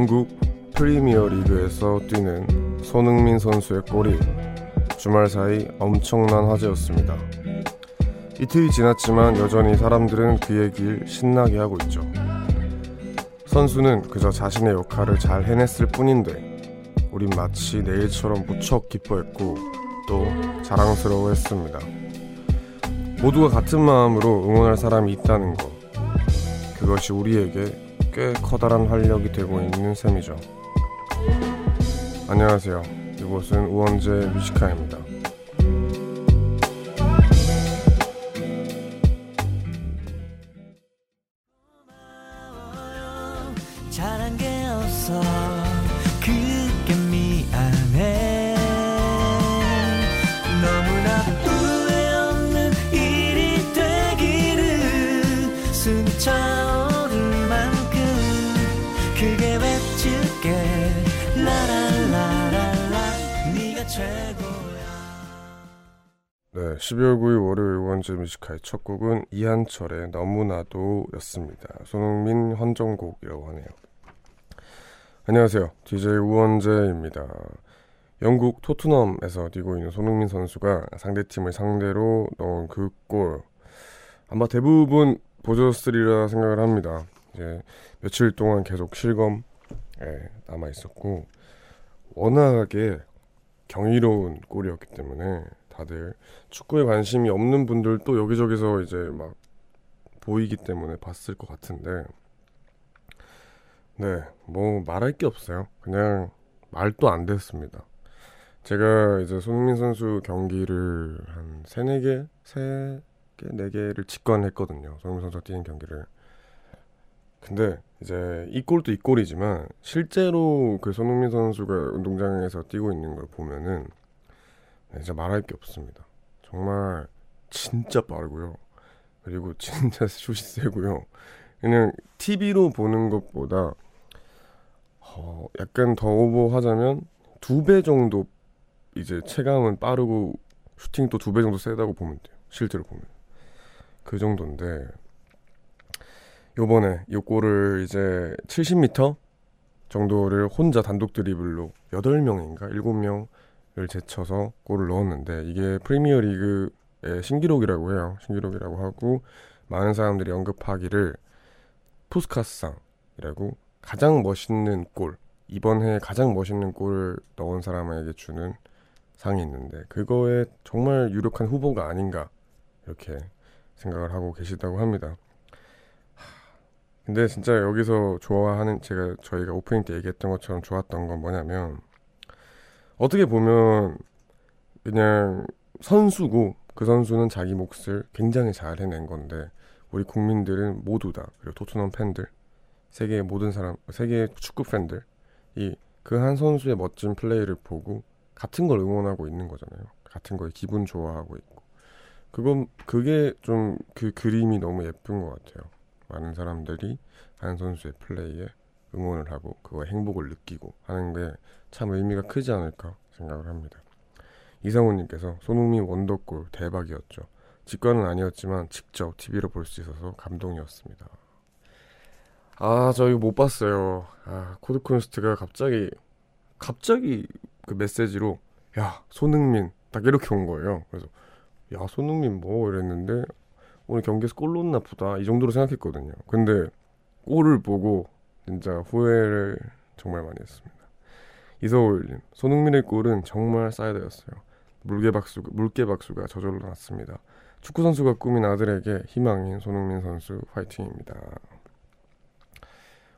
영국 프리미어 리그에서 뛰는 손흥민 선수의 골이 주말 사이 엄청난 화제였습니다. 이틀이 지났지만 여전히 사람들은 그의 길 신나게 하고 있죠. 선수는 그저 자신의 역할을 잘 해냈을 뿐인데 우린 마치 내일처럼 무척 기뻐했고 또 자랑스러워했습니다. 모두가 같은 마음으로 응원할 사람이 있다는 것 그것이 우리에게 꽤 커다란 활력이 되고 있는 셈이죠. 안녕하세요. 이곳은 우원재 뮤지카입니다. 12월 9일 월요일 우원재 뮤지카의 첫 곡은 이한철의 너무나도였습니다. 손흥민 헌정곡이라고 하네요. 안녕하세요. DJ 우원재입니다. 영국 토트넘에서 뛰고 있는 손흥민 선수가 상대팀을 상대로 넣은 그 골 아마 대부분 보셨으리라 생각을 합니다. 이제 며칠 동안 계속 실검에 남아 있었고 워낙에 경이로운 골이었기 때문에 다들 축구에 관심이 없는 분들도 여기저기서 이제 막 보이기 때문에 봤을 것 같은데 네, 뭐 말할 게 없어요. 그냥 말도 안 됐습니다. 제가 이제 손흥민 선수 경기를 한 세네 개, 세 개, 네 개를 직관했거든요. 손흥민 선수가 뛰는 경기를. 근데 이제 이 골도 이 골이지만 실제로 그 손흥민 선수가 운동장에서 뛰고 있는 걸 보면은 네, 진짜 말할 게 없습니다. 정말 진짜 빠르고요. 그리고 진짜 슛이 세고요. 그냥 TV로 보는 것보다 어, 약간 더 오버하자면 두 배 정도 이제 체감은 빠르고 슈팅도 두 배 정도 세다고 보면 돼요. 실제로 보면 그 정도인데 요번에 이 골을 이제 70m 정도를 혼자 단독 드리블로 8명인가 7명 을 제쳐서 골을 넣었는데 이게 프리미어 리그의 신기록이라고 해요. 신기록이라고 하고 많은 사람들이 언급하기를 푸스카스상이라고 가장 멋있는 골 이번 해에 가장 멋있는 골을 넣은 사람에게 주는 상이 있는데 그거에 정말 유력한 후보가 아닌가 이렇게 생각을 하고 계시다고 합니다. 근데 진짜 여기서 좋아하는 제가 저희가 오프닝 때 얘기했던 것처럼 좋았던 건 뭐냐면 어떻게 보면 그냥 선수고 그 선수는 자기 몫을 굉장히 잘 해낸 건데 우리 국민들은 모두 다 그리고 토트넘 팬들 세계의 모든 사람 세계 축구 팬들 이 그 한 선수의 멋진 플레이를 보고 같은 걸 응원하고 있는 거잖아요. 같은 거에 기분 좋아하고 있고 그건 그게 좀 그 그림이 너무 예쁜 것 같아요. 많은 사람들이 한 선수의 플레이에 응원을 하고 그거에 행복을 느끼고 하는 게 참 의미가 크지 않을까 생각을 합니다. 이상훈님께서 손흥민 원더골 대박이었죠. 직관은 아니었지만 직접 TV로 볼 수 있어서 감동이었습니다. 아, 저 이거 못 봤어요. 아, 코드 쿤스트가 갑자기, 갑자기 그 메시지로, 야, 손흥민, 딱 이렇게 온 거예요. 그래서, 야, 손흥민 뭐 이랬는데, 오늘 경기에서 골 넣었나 보다. 이 정도로 생각했거든요. 근데, 골을 보고, 진짜 후회를 정말 많이 했습니다. 이서울님, 손흥민의 골은 정말 사이다였어요. 물개박수, 물개박수가 저절로 났습니다. 축구 선수가 꾸민 아들에게 희망인 손흥민 선수 화이팅입니다.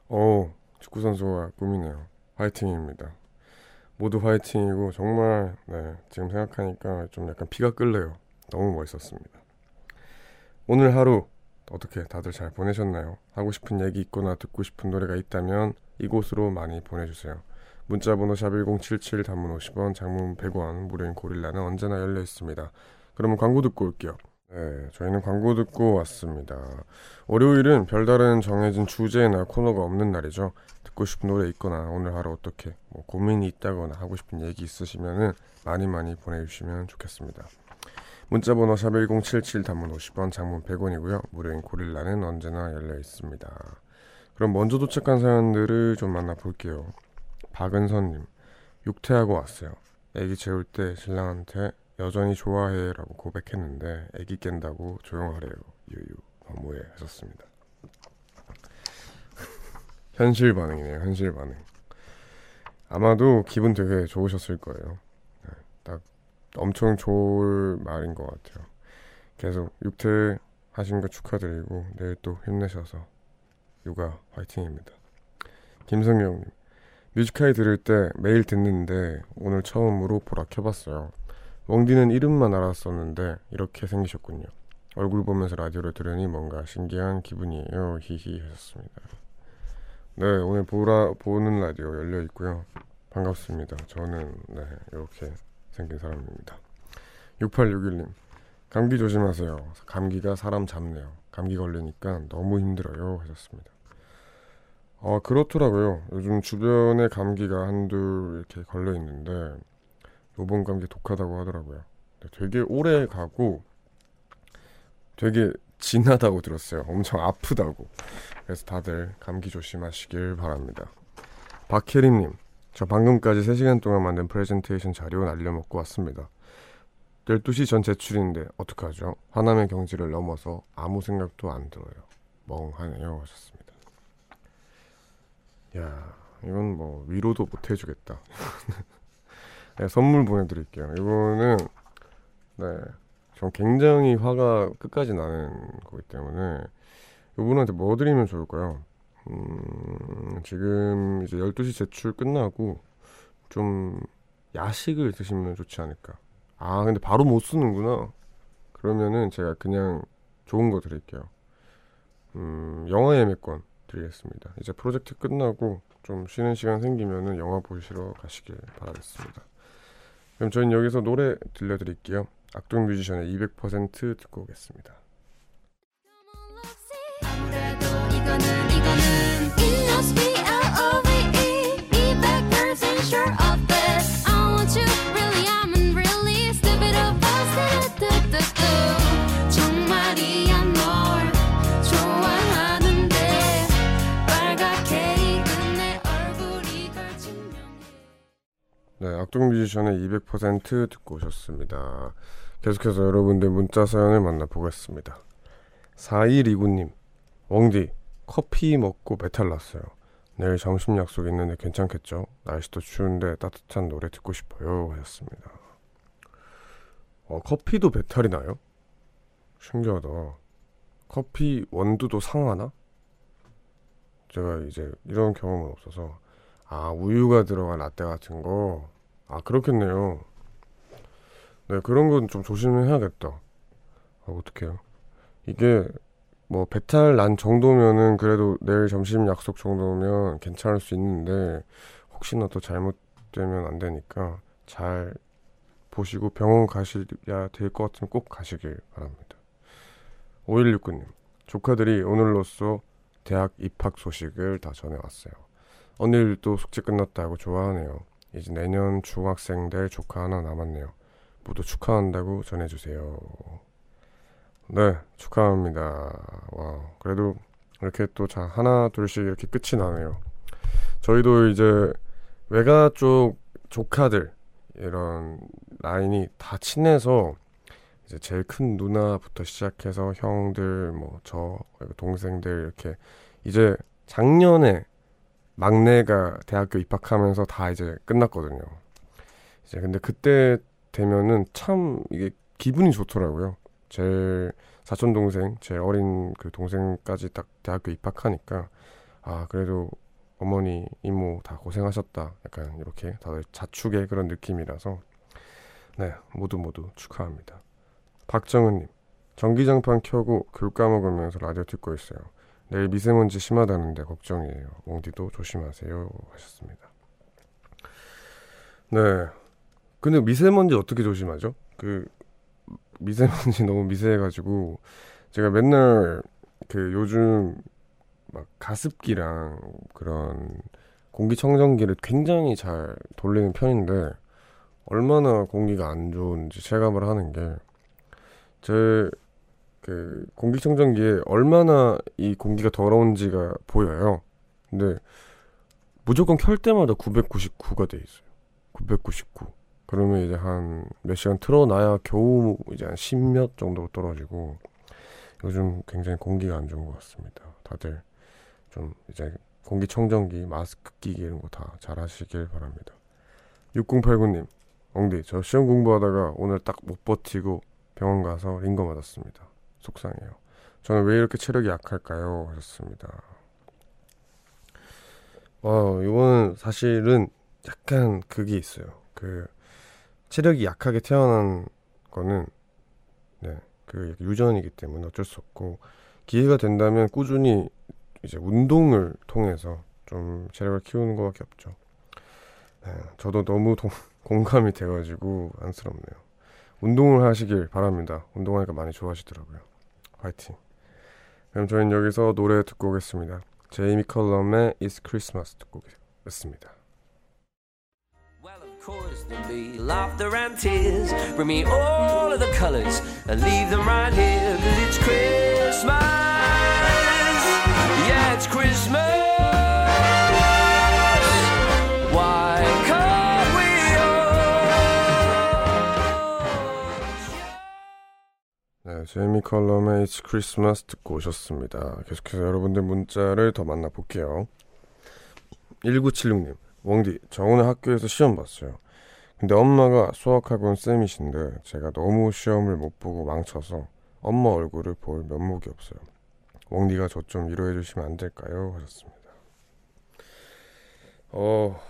어, 축구 선수가 꿈이네요. 화이팅입니다. 모두 화이팅이고 정말 네, 지금 생각하니까 좀 약간 피가 끓네요. 너무 멋있었습니다. 오늘 하루 어떻게 다들 잘 보내셨나요? 하고 싶은 얘기 있거나 듣고 싶은 노래가 있다면 이곳으로 많이 보내주세요. 문자 번호 샵1077 단문 50원 장문 100원 무료인 고릴라는 언제나 열려 있습니다. 그러면 광고 듣고 올게요. 네, 저희는 광고 듣고 왔습니다. 월요일은 별다른 정해진 주제나 코너가 없는 날이죠. 듣고 싶은 노래 있거나 오늘 하루 어떻게 뭐 고민이 있다거나 하고 싶은 얘기 있으시면은 많이 많이 보내주시면 좋겠습니다. 문자번호 샵 1077 단문 50원 장문 100원이고요. 무료인 고릴라는 언제나 열려 있습니다. 그럼 먼저 도착한 사연들을 좀 만나볼게요. 박은선님, 육퇴하고 왔어요. 애기 재울 때 신랑한테 여전히 좋아해 라고 고백했는데 애기 깬다고 조용하래요. 유유 너무해 하셨습니다. 현실 반응이네요. 현실 반응. 아마도 기분 되게 좋으셨을 거예요. 엄청 좋을 말인 것 같아요. 계속 육퇴 하신 거 축하드리고 내일 또 힘내셔서 육아 화이팅입니다. 김성경님 뮤지카이 들을 때 매일 듣는데 오늘 처음으로 보라 켜봤어요. 웡디는 이름만 알았었는데 이렇게 생기셨군요. 얼굴 보면서 라디오를 들으니 뭔가 신기한 기분이에요. 히히 하셨습니다. 네 오늘 보라 보는 라디오 열려 있고요. 반갑습니다. 저는 네 이렇게 생긴 사람입니다. 6861님 감기 조심하세요. 감기가 사람 잡네요. 감기 걸리니까 너무 힘들어요 하셨습니다. 아 그렇더라고요. 요즘 주변에 감기가 한두 이렇게 걸려 있는데 요번 감기 독하다고 하더라고요. 되게 오래 가고 되게 진하다고 들었어요. 엄청 아프다고. 그래서 다들 감기 조심하시길 바랍니다. 박혜림님, 저 방금까지 3시간 동안 만든 프레젠테이션 자료 날려먹고 왔습니다. 12시 전 제출인데 어떡하죠? 화남의 경지를 넘어서 아무 생각도 안 들어요. 멍하네요 하셨습니다. 야 이건 뭐 위로도 못 해주겠다. 네, 선물 보내드릴게요. 이거는 네, 전 굉장히 화가 끝까지 나는 거기 때문에 이분한테 뭐 드리면 좋을까요? 음, 지금 이제 12시 제출 끝나고 좀 야식을 드시면 좋지 않을까. 아, 근데 바로 못 쓰는구나. 그러면은 제가 그냥 좋은 거 드릴게요. 음, 영화 예매권 드리겠습니다. 이제 프로젝트 끝나고 좀 쉬는 시간 생기면은 영화 보시러 가시길 바라겠습니다. 그럼 저는 여기서 노래 들려드릴게요. 악동 뮤지션의 200% 듣고 오겠습니다. 네, 악동 뮤지션의 200% 듣고 오셨습니다. 계속해서 여러분들 문자 사연을 만나보겠습니다. 4129님, 웡디, 커피 먹고 배탈 났어요. 내일 점심 약속 있는데 괜찮겠죠? 날씨도 추운데 따뜻한 노래 듣고 싶어요. 하셨습니다. 어, 커피도 배탈이 나요? 신기하다. 커피 원두도 상하나? 제가 이제 이런 경험은 없어서 아 우유가 들어간 라떼 같은 거? 아 그렇겠네요. 네 그런 건 좀 조심해야겠다. 아 어떡해요? 이게 뭐 배탈 난 정도면은 그래도 내일 점심 약속 정도면 괜찮을 수 있는데 혹시나 또 잘못되면 안 되니까 잘 보시고 병원 가셔야 될 것 같으면 꼭 가시길 바랍니다. 5169님 조카들이 오늘로써 대학 입학 소식을 다 전해왔어요 언니들도 숙제 끝났다고 좋아하네요. 이제 내년 중학생 될 조카 하나 남았네요. 모두 축하한다고 전해주세요. 네, 축하합니다. 와, 그래도 이렇게 또 자, 하나, 둘씩 이렇게 끝이 나네요. 저희도 이제 외가 쪽 조카들, 이런 라인이 다 친해서 이제 제일 큰 누나부터 시작해서 형들, 뭐, 저, 동생들 이렇게 이제 작년에 막내가 대학교 입학하면서 다 이제 끝났거든요. 이제 근데 그때 되면은 참 이게 기분이 좋더라고요. 제 사촌 동생, 제 어린 그 동생까지 딱 대학교 입학하니까 아 그래도 어머니, 이모 다 고생하셨다. 약간 이렇게 다들 자축의 그런 느낌이라서 네 모두 모두 축하합니다. 박정은님 전기장판 켜고 귤 까먹으면서 라디오 듣고 있어요. 내일 미세먼지 심하다는데 걱정이에요. 옹디도 조심하세요. 하셨습니다. 네. 근데 미세먼지 어떻게 조심하죠? 그 미세먼지 너무 미세해가지고 제가 맨날 그 요즘 막 가습기랑 그런 공기청정기를 굉장히 잘 돌리는 편인데 얼마나 공기가 안 좋은지 체감을 하는 게 제 그 공기청정기에 얼마나 이 공기가 더러운지가 보여요. 근데 무조건 켤 때마다 999가 돼 있어요. 999. 그러면 이제 한 몇 시간 틀어놔야 겨우 이제 한 10몇 정도로 떨어지고 요즘 굉장히 공기가 안 좋은 것 같습니다. 다들 좀 이제 공기청정기, 마스크 끼기 이런 거 다 잘 하시길 바랍니다. 6089님, 엉디, 저 시험 공부하다가 오늘 딱 못 버티고 병원 가서 링거 맞았습니다. 속상해요. 저는 왜 이렇게 체력이 약할까요? 하셨습니다. 와, 이거는 사실은 약간 그게 있어요. 그 체력이 약하게 태어난 거는 네, 그 유전이기 때문에 어쩔 수 없고 기회가 된다면 꾸준히 이제 운동을 통해서 좀 체력을 키우는 것밖에 없죠. 네, 저도 너무 동- 공감이 돼가지고 안쓰럽네요. 운동을 하시길 바랍니다. 운동하니까 많이 좋아하시더라고요. 화이팅. 그럼 저희는 여기서 노래 듣고 오겠습니다. 제이미 컬럼의 It's Christmas 듣고 오겠습니다. Course, there'll be laughter and tears. Bring me all of the colors and leave them right here. Cause it's Christmas. Yeah, it's Christmas. 네, 제이미 컬럼의 It's Christmas 듣고 오셨습니다. 계속해서 여러분들 문자를 더 만나볼게요. 1976님, 웡디, 저 오늘 학교에서 시험 봤어요. 근데 엄마가 수학학원 쌤이신데 제가 너무 시험을 못 보고 망쳐서 엄마 얼굴을 볼 면목이 없어요. 웡디가 저 좀 위로해 주시면 안 될까요? 하셨습니다. 어,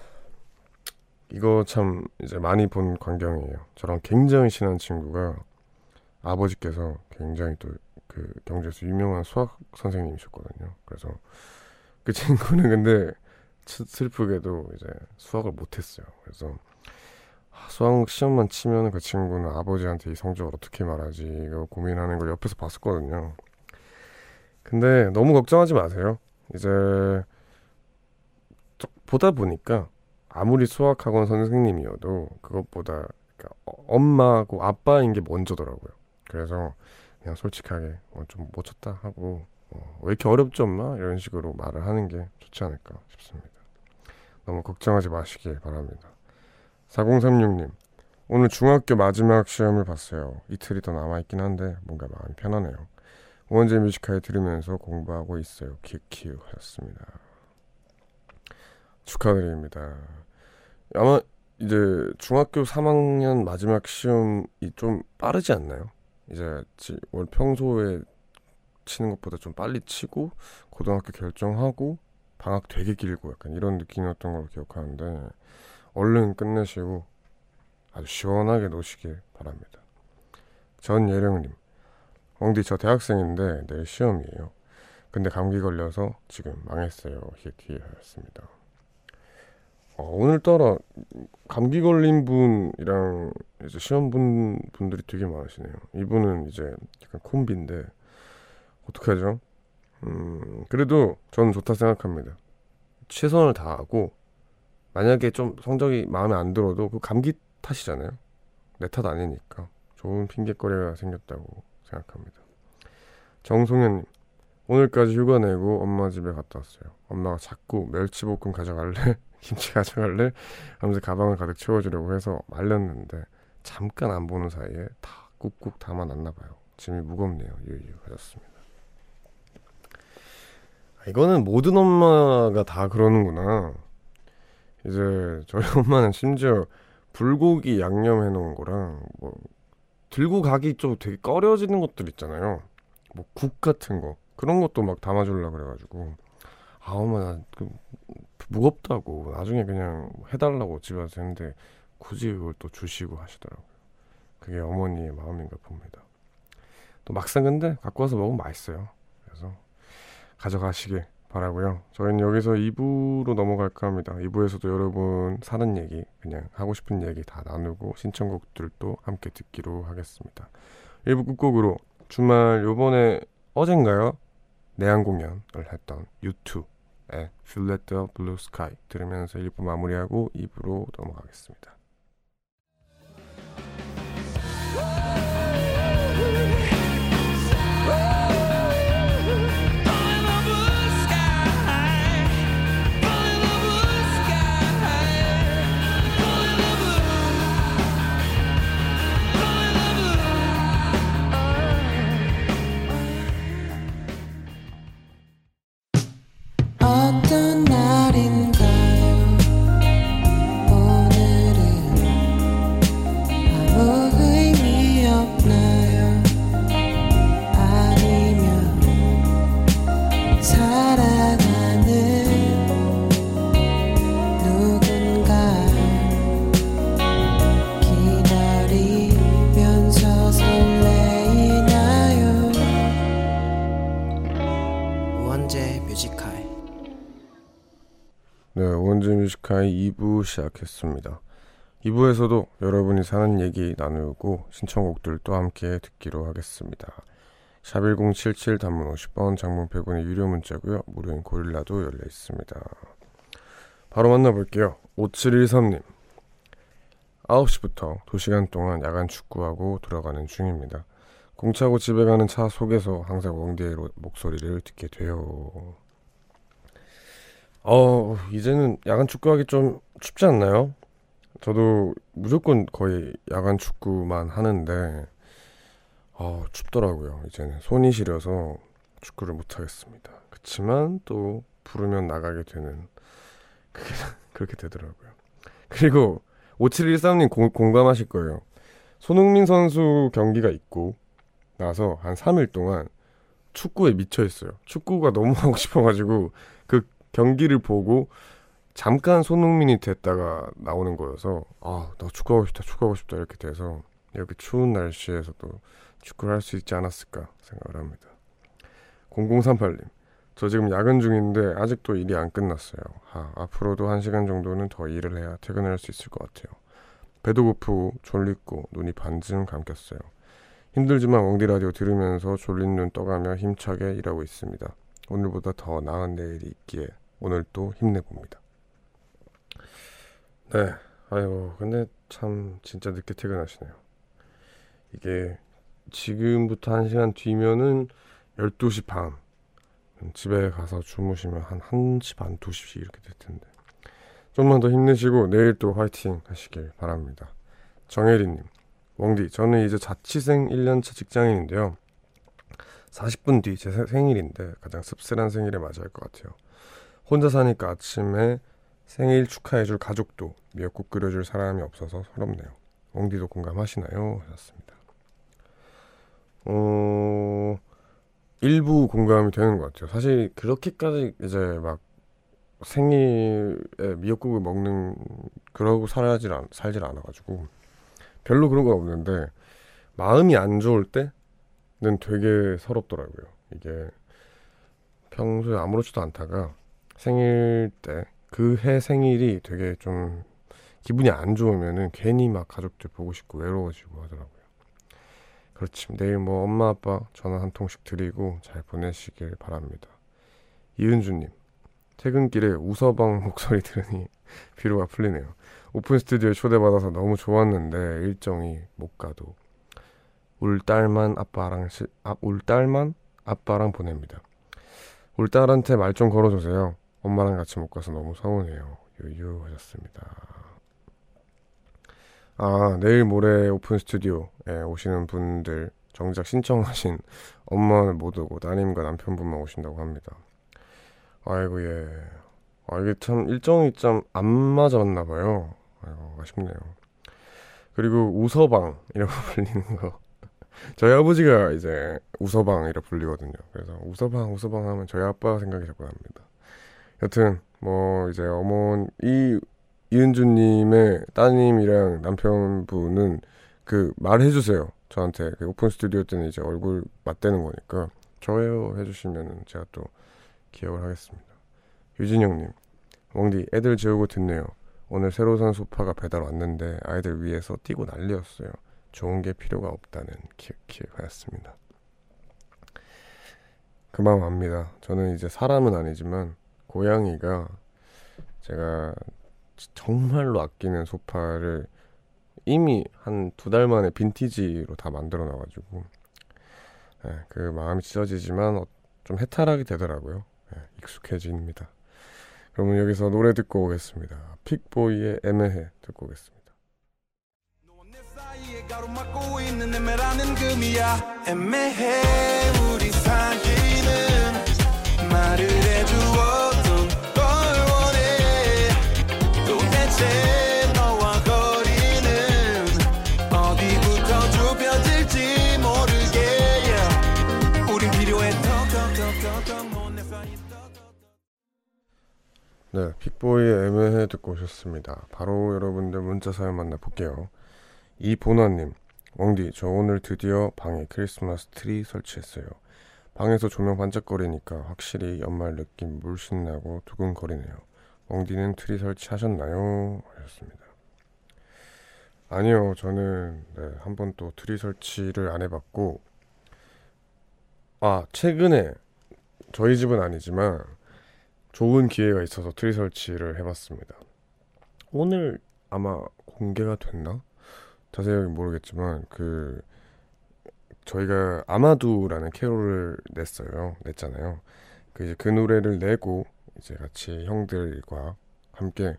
이거 참 이제 많이 본 광경이에요. 저랑 굉장히 친한 친구가 아버지께서 굉장히 또 그 경제에서 유명한 수학 선생님이셨거든요. 그래서 그 친구는 근데 스- 슬프게도 이제 수학을 못했어요. 그래서 아, 수학 시험만 치면 그 친구는 아버지한테 이 성적을 어떻게 말하지 이거 고민하는 걸 옆에서 봤었거든요. 근데 너무 걱정하지 마세요. 이제 저- 보다 보니까 아무리 수학학원 선생님이어도 그것보다 그러니까 어- 엄마하고 아빠인 게 먼저더라고요. 그래서 그냥 솔직하게 어, 좀못 쳤다 하고 어, 왜 이렇게 어렵지 엄마? 이런 식으로 말을 하는 게 좋지 않을까 싶습니다. 너무 걱정하지 마시길 바랍니다. 4036님 오늘 중학교 마지막 시험을 봤어요. 이틀이 더 남아있긴 한데 뭔가 마음이 편하네요. 원제 뮤지컬 들으면서 공부하고 있어요. 키키우 하셨습니다. 축하드립니다. 아마 이제 중학교 3학년 마지막 시험이 좀 빠르지 않나요? 이제 지- 원 평소에 치는 것보다 좀 빨리 치고 고등학교 결정하고 방학 되게 길고 약간 이런 느낌이었던 걸로 기억하는데 얼른 끝내시고 아주 시원하게 노시길 바랍니다. 전예령님, 엉디 저 대학생인데 내일 시험이에요. 근데 감기 걸려서 지금 망했어요. 히히 하였습니다. 어, 오늘따라 감기 걸린 분이랑 이제 시험 본 분들이 되게 많으시네요. 이분은 이제 약간 콤비인데 어떻게 하죠? 음, 그래도 저는 좋다 생각합니다. 최선을 다하고 만약에 좀 성적이 마음에 안 들어도 그 감기 탓이잖아요. 내 탓 아니니까 좋은 핑계거리가 생겼다고 생각합니다. 정송현님 오늘까지 휴가 내고 엄마 집에 갔다 왔어요. 엄마가 자꾸 멸치볶음 가져갈래? 김치 가져갈래? 하면서 가방을 가득 채워주려고 해서 말렸는데 잠깐 안 보는 사이에 다 꾹꾹 담아놨나 봐요. 짐이 무겁네요. 유유 하셨습니다. 아, 이거는 모든 엄마가 다 그러는구나. 이제 저희 엄마는 심지어 불고기 양념해 놓은 거랑 뭐 들고 가기 좀 되게 꺼려지는 것들 있잖아요. 뭐 국 같은 거 그런 것도 막 담아주려 그래가지고 아 엄마 나 그 무겁다고 나중에 그냥 해달라고 집에 와서 했는데 굳이 그걸 또 주시고 하시더라고요. 그게 어머니의 마음인가 봅니다. 또 막상 근데 갖고 와서 먹으면 맛있어요. 그래서 가져가시길 바라고요. 저희는 여기서 2부로 넘어갈까 합니다. 2부에서도 여러분 사는 얘기, 그냥 하고 싶은 얘기 다 나누고 신청곡들도 함께 듣기로 하겠습니다. 1부 끝곡으로 주말 요번에 어젠가요? 내한 공연을 했던 U2 의 Feel Let the Blue Sky 들으면서 1부 마무리하고 2부로 넘어가겠습니다. Music High 2부 시작했습니다. 2부에서도 여러분이 사는 얘기 나누고 신청곡들도 함께 듣기로 하겠습니다. 샵1077 단문 50원 장문 100원의 유료 문자고요. 무료인 고릴라도 열려 있습니다. 바로 만나볼게요. 5713님 9시부터 2시간 동안 야간 축구하고 들어가는 중입니다. 공차고 집에 가는 차 속에서 항상 웡디의 로- 목소리를 듣게 돼요. 어, 이제는 야간 축구하기 좀 춥지 않나요? 저도 무조건 거의 야간 축구만 하는데, 어, 춥더라고요. 이제는 손이 시려서 축구를 못 하겠습니다. 그치만 또 부르면 나가게 되는, 그게, 그렇게 되더라고요. 그리고 5713님 공, 공감하실 거예요. 손흥민 선수 경기가 있고 나서 한 3일 동안 축구에 미쳐 있어요. 축구가 너무 하고 싶어가지고 그 경기를 보고 잠깐 손흥민이 됐다가 나오는 거여서 아 나 축구하고 싶다 축구하고 싶다 이렇게 돼서 이렇게 추운 날씨에서도 축구를 할 수 있지 않았을까 생각을 합니다. 0038님 저 지금 야근 중인데 아직도 일이 안 끝났어요. 아, 앞으로도 한 시간 정도는 더 일을 해야 퇴근할 수 있을 것 같아요. 배도 고프고 졸립고 눈이 반쯤 감겼어요. 힘들지만 웡디 라디오 들으면서 졸린 눈 떠가며 힘차게 일하고 있습니다. 오늘보다 더 나은 내일이 있기에 오늘 또 힘내봅니다. 네, 아유, 근데 참 진짜 늦게 퇴근하시네요. 이게 지금부터 한 시간 뒤면은 12시 반. 집에 가서 주무시면 한 1시 반, 2시 이렇게 될 텐데. 좀만 더 힘내시고 내일 또 화이팅 하시길 바랍니다. 정혜리님, 웡디, 저는 이제 자취생 1년차 직장인인데요. 40분 뒤 제 생일인데 가장 씁쓸한 생일에 맞이할 것 같아요. 혼자 사니까 아침에 생일 축하해줄 가족도 미역국 끓여줄 사람이 없어서 서럽네요. 웡디도 공감하시나요? 하셨습니다. 어, 일부 공감이 되는 것 같아요. 사실 그렇게까지 이제 막 생일에 미역국을 먹는 그러고 살아질 않, 살질 않아가지고 별로 그런 건 없는데 마음이 안 좋을 때는 되게 서럽더라고요. 이게 평소에 아무렇지도 않다가 생일 때 그 해 생일이 되게 좀 기분이 안 좋으면은 괜히 막 가족들 보고 싶고 외로워지고 하더라고요. 그렇지 내일 뭐 엄마 아빠 전화 한 통씩 드리고 잘 보내시길 바랍니다. 이은주님 퇴근길에 우서방 목소리 들으니 피로가 풀리네요. 오픈 스튜디오에 초대받아서 너무 좋았는데 일정이 못 가도 울 딸만 아빠랑 시, 아, 울 딸만 아빠랑 보냅니다. 울 딸한테 말 좀 걸어주세요. 엄마랑 같이 못 가서 너무 서운해요. 유유 하셨습니다. 아 내일 모레 오픈 스튜디오에 오시는 분들 정작 신청하신 엄마는 못 오고 따님과 남편분만 오신다고 합니다. 아이고 예. 아 이게 참 일정이 좀안 맞았나 봐요. 아이고 아쉽네요. 그리고 우서방이라고 불리는 거. 저희 아버지가 이제 우서방이라 불리거든요. 그래서 우서방 우서방 하면 저희 아빠 생각이 자꾸 납니다. 여튼 뭐 이제 어머니 이 이은주님의 따님이랑 남편분은 그 말해주세요. 저한테 그 오픈 스튜디오 때는 이제 얼굴 맞대는 거니까 저예요 해주시면 제가 또 기억을 하겠습니다. 유진영님, 웡디 애들 재우고 듣네요. 오늘 새로 산 소파가 배달 왔는데 아이들 위해서 뛰고 난리였어요. 좋은 게 필요가 없다는 키읔키읔 하였습니다. 그 마음 압니다. 저는 이제 사람은 아니지만 고양이가 제가 정말로 아끼는 소파를 이미 한 두 달 만에 빈티지로 다 만들어 놔가지고 예, 그 마음이 찢어지지만 어, 좀 해탈하게 되더라고요. 예, 익숙해집니다. 그러면 여기서 노래 듣고 오겠습니다. 픽보이의 애매해 듣고 오겠습니다. 가로막고 있는 애매라는 금이야 애매해 우리 사이 네, 픽보이의 애매해 듣고 오셨습니다. 바로 여러분들 문자 사연 만나볼게요. 이보나님, 웡디, 저 오늘 드디어 방에 크리스마스 트리 설치했어요. 방에서 조명 반짝거리니까 확실히 연말 느낌 물씬 나고 두근거리네요. 웡디는 트리 설치하셨나요? 하셨습니다. 아니요, 저는 네, 한번 또 트리 설치를 안 해봤고, 아 최근에 저희 집은 아니지만 좋은 기회가 있어서 트리 설치를 해봤습니다. 오늘 아마 공개가 됐나? 자세히 모르겠지만 그 저희가 아마두라는 캐롤을 냈어요. 냈잖아요. 그 이제 그 노래를 내고 이제 같이 형들과 함께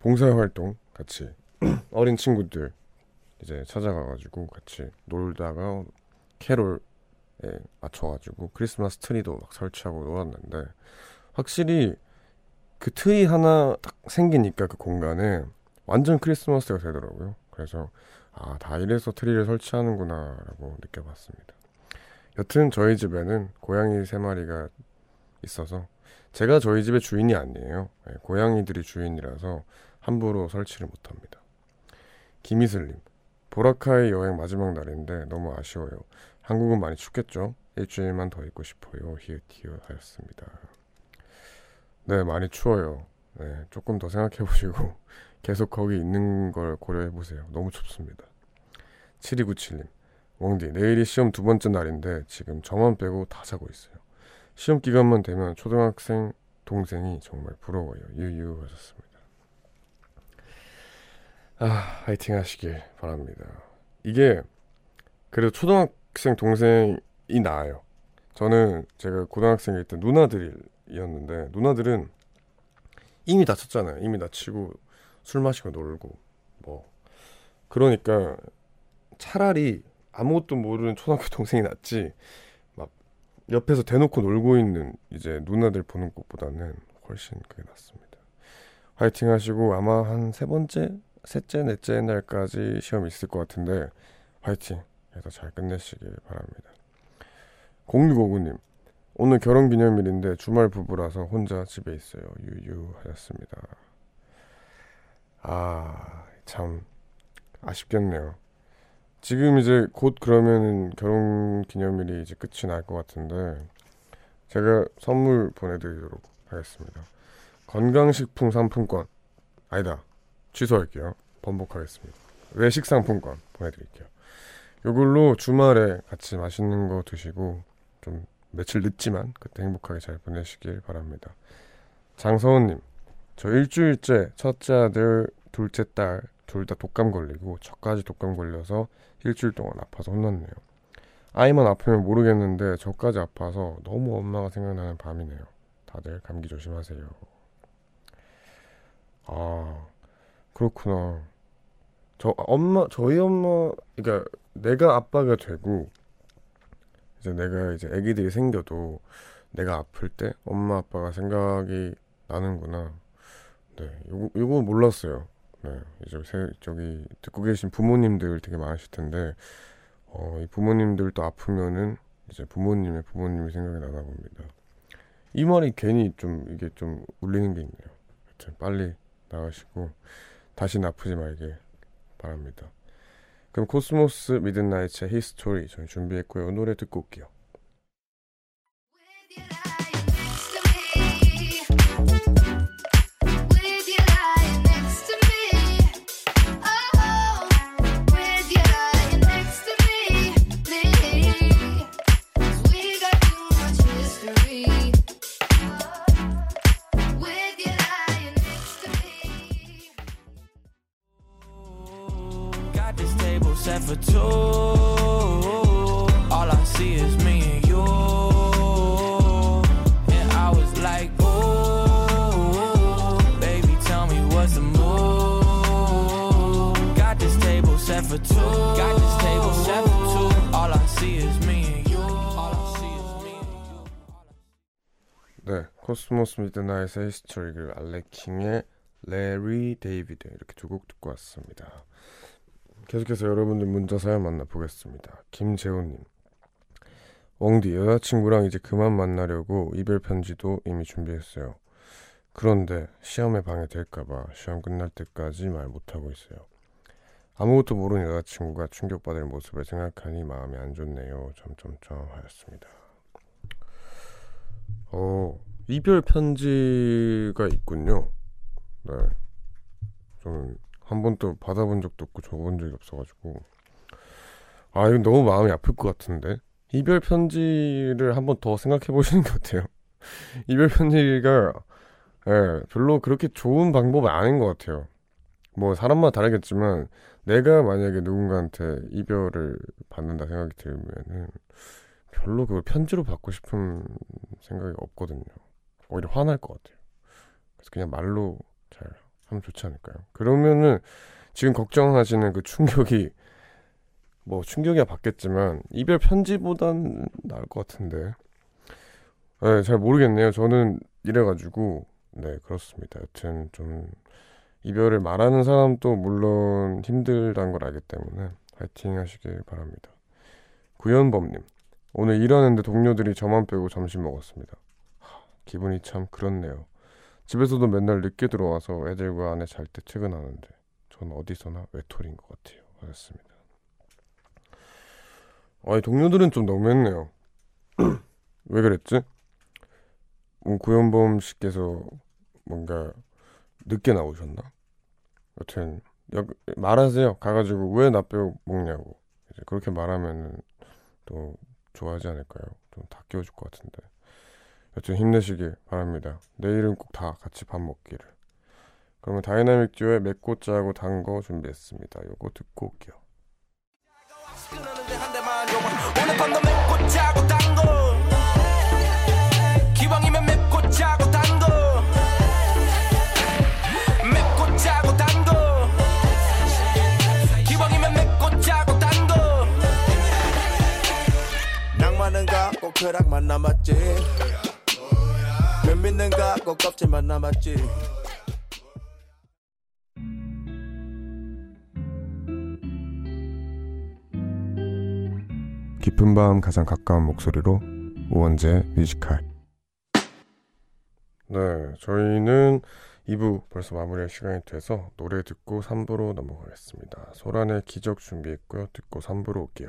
봉사 활동 같이 어린 친구들 이제 찾아가가지고 같이 놀다가 캐롤에 맞춰가지고 크리스마스 트리도 막 설치하고 놀았는데 확실히 그 트리 하나 딱 생기니까 그 공간에 완전 크리스마스가 되더라고요. 그래서 아, 다 이래서 트리를 설치하는구나라고 느껴봤습니다. 여튼 저희 집에는 고양이 세 마리가 있어서 제가 저희 집의 주인이 아니에요. 네, 고양이들이 주인이라서 함부로 설치를 못합니다. 김이슬님, 보라카이 여행 마지막 날인데 너무 아쉬워요. 한국은 많이 춥겠죠? 일주일만 더 있고 싶어요. 히읗히읗 하였습니다. 네, 많이 추워요. 네, 조금 더 생각해 보시고 계속 거기 있는 걸 고려해 보세요. 너무 춥습니다. 7297님, 웡디, 내일이 시험 두 번째 날인데 지금 저만 빼고 다 자고 있어요. 시험 기간만 되면 초등학생 동생이 정말 부러워요. 유유 하셨습니다. 아, 화이팅 하시길 바랍니다. 이게 그래도 초등학생 동생이 나아요. 저는 제가 고등학생일 때 누나들이었는데 누나들은 이미 다쳤잖아요. 이미 다치고 술 마시고 놀고 뭐 그러니까 차라리 아무것도 모르는 초등학교 동생이 낫지 막 옆에서 대놓고 놀고 있는 이제 누나들 보는 것보다는 훨씬 그게 낫습니다. 화이팅 하시고 아마 한 세 번째, 셋째, 넷째 날까지 시험 있을 것 같은데 화이팅 해서 잘 끝내시길 바랍니다. 0659님 오늘 결혼 기념일인데 주말 부부라서 혼자 집에 있어요. 유유 하셨습니다. 아, 참 아쉽겠네요. 지금 이제 곧 그러면은 결혼 기념일이 이제 끝이 날 것 같은데 제가 선물 보내드리도록 하겠습니다. 건강식품 상품권 아니다 취소할게요. 번복하겠습니다. 외식 상품권 보내드릴게요. 이걸로 주말에 같이 맛있는 거 드시고 좀 며칠 늦지만 그때 행복하게 잘 보내시길 바랍니다. 장서은님, 저 일주일째 첫째 아들, 둘째 딸 둘 다 독감 걸리고 저까지 독감 걸려서 일주일 동안 아파서 혼났네요. 아이만 아프면 모르겠는데 저까지 아파서 너무 엄마가 생각나는 밤이네요. 다들 감기 조심하세요. 아 그렇구나. 저 엄마 저희 엄마 그러니까 내가 아빠가 되고 이제 내가 이제 아기들이 생겨도 내가 아플 때 엄마 아빠가 생각이 나는구나. 네, 요거 요거 몰랐어요. 네, 이제 세, 저기 듣고 계신 부모님들 되게 많으실 텐데 어, 이 부모님들도 아프면은 이제 부모님의 부모님이 생각이 나나 봅니다. 이 말이 괜히 좀 이게 좀 울리는 게 있네요. 하여튼 빨리 나으시고 다시 아프지 말길 바랍니다. 그럼 Cosmo's Midnight의 History 저희 준비했고요. 노래 듣고 올게요. Midnight의 History 그리고 알레킹의 Larry David 이렇게 두 곡 듣고 왔습니다. 계속해서 여러분들 문자 사연 만나보겠습니다. 김재훈님 웡디 여자친구랑 이제 그만 만나려고 이별 편지도 이미 준비했어요. 그런데 시험에 방해될까봐 시험 끝날 때까지 말 못하고 있어요. 아무것도 모르는 여자친구가 충격받을 모습을 생각하니 마음이 안 좋네요. 점점점 하였습니다. 어, 이별 편지가 있군요. 네. 저는 한 번도 받아본 적도 없고 줘본 적이 없어가지고 아 이거 너무 마음이 아플 것 같은데 이별 편지를 한 번 더 생각해 보시는 게 어때요? 이별 편지가 예, 별로 그렇게 좋은 방법은 아닌 것 같아요. 뭐 사람마다 다르겠지만 내가 만약에 누군가한테 이별을 받는다 생각이 들면은 별로 그걸 편지로 받고 싶은 생각이 없거든요. 오히려 화날 것 같아요. 그래서 그냥 말로 잘 하면 좋지 않을까요? 그러면은 지금 걱정하시는 그 충격이 뭐 충격이야 받겠지만 이별 편지보단 나을 것 같은데 네, 잘 모르겠네요. 저는 이래가지고 네 그렇습니다. 여튼 좀 이별을 말하는 사람도 물론 힘들다는 걸 알기 때문에 파이팅 하시길 바랍니다. 구현범님 오늘 일하는데 동료들이 저만 빼고 점심 먹었습니다. 하, 기분이 참 그렇네요. 집에서도 맨날 늦게 들어와서 애들과 아내 잘 때 퇴근하는데 전 어디서나 외톨인 것 같아요. 하셨습니다. 아니 동료들은 좀 너무했네요. 왜 그랬지? 뭐 구현범 씨께서 뭔가 늦게 나오셨나? 여튼 여, 말하세요. 가가지고 왜 나 빼고 먹냐고. 이제 그렇게 말하면은 또 좋아하지 않을까요? 좀 다 끼워줄 것 같은데. 여튼 힘내시길 바랍니다. 내일은 꼭 다 같이 밥 먹기를. 그러면 다이나믹 듀오의 맵고 짜고 단 거 준비했습니다. 요거 듣고 올게요. 쾌락만 남았지 못 믿는 갖고 껍질만 남았지. 깊은 밤 가장 가까운 목소리로 우원재 뮤지컬. 네 저희는 2부 벌써 마무리할 시간이 돼서 노래 듣고 3부로 넘어가겠습니다. 소란의 기적 준비했고요. 듣고 3부로 올게요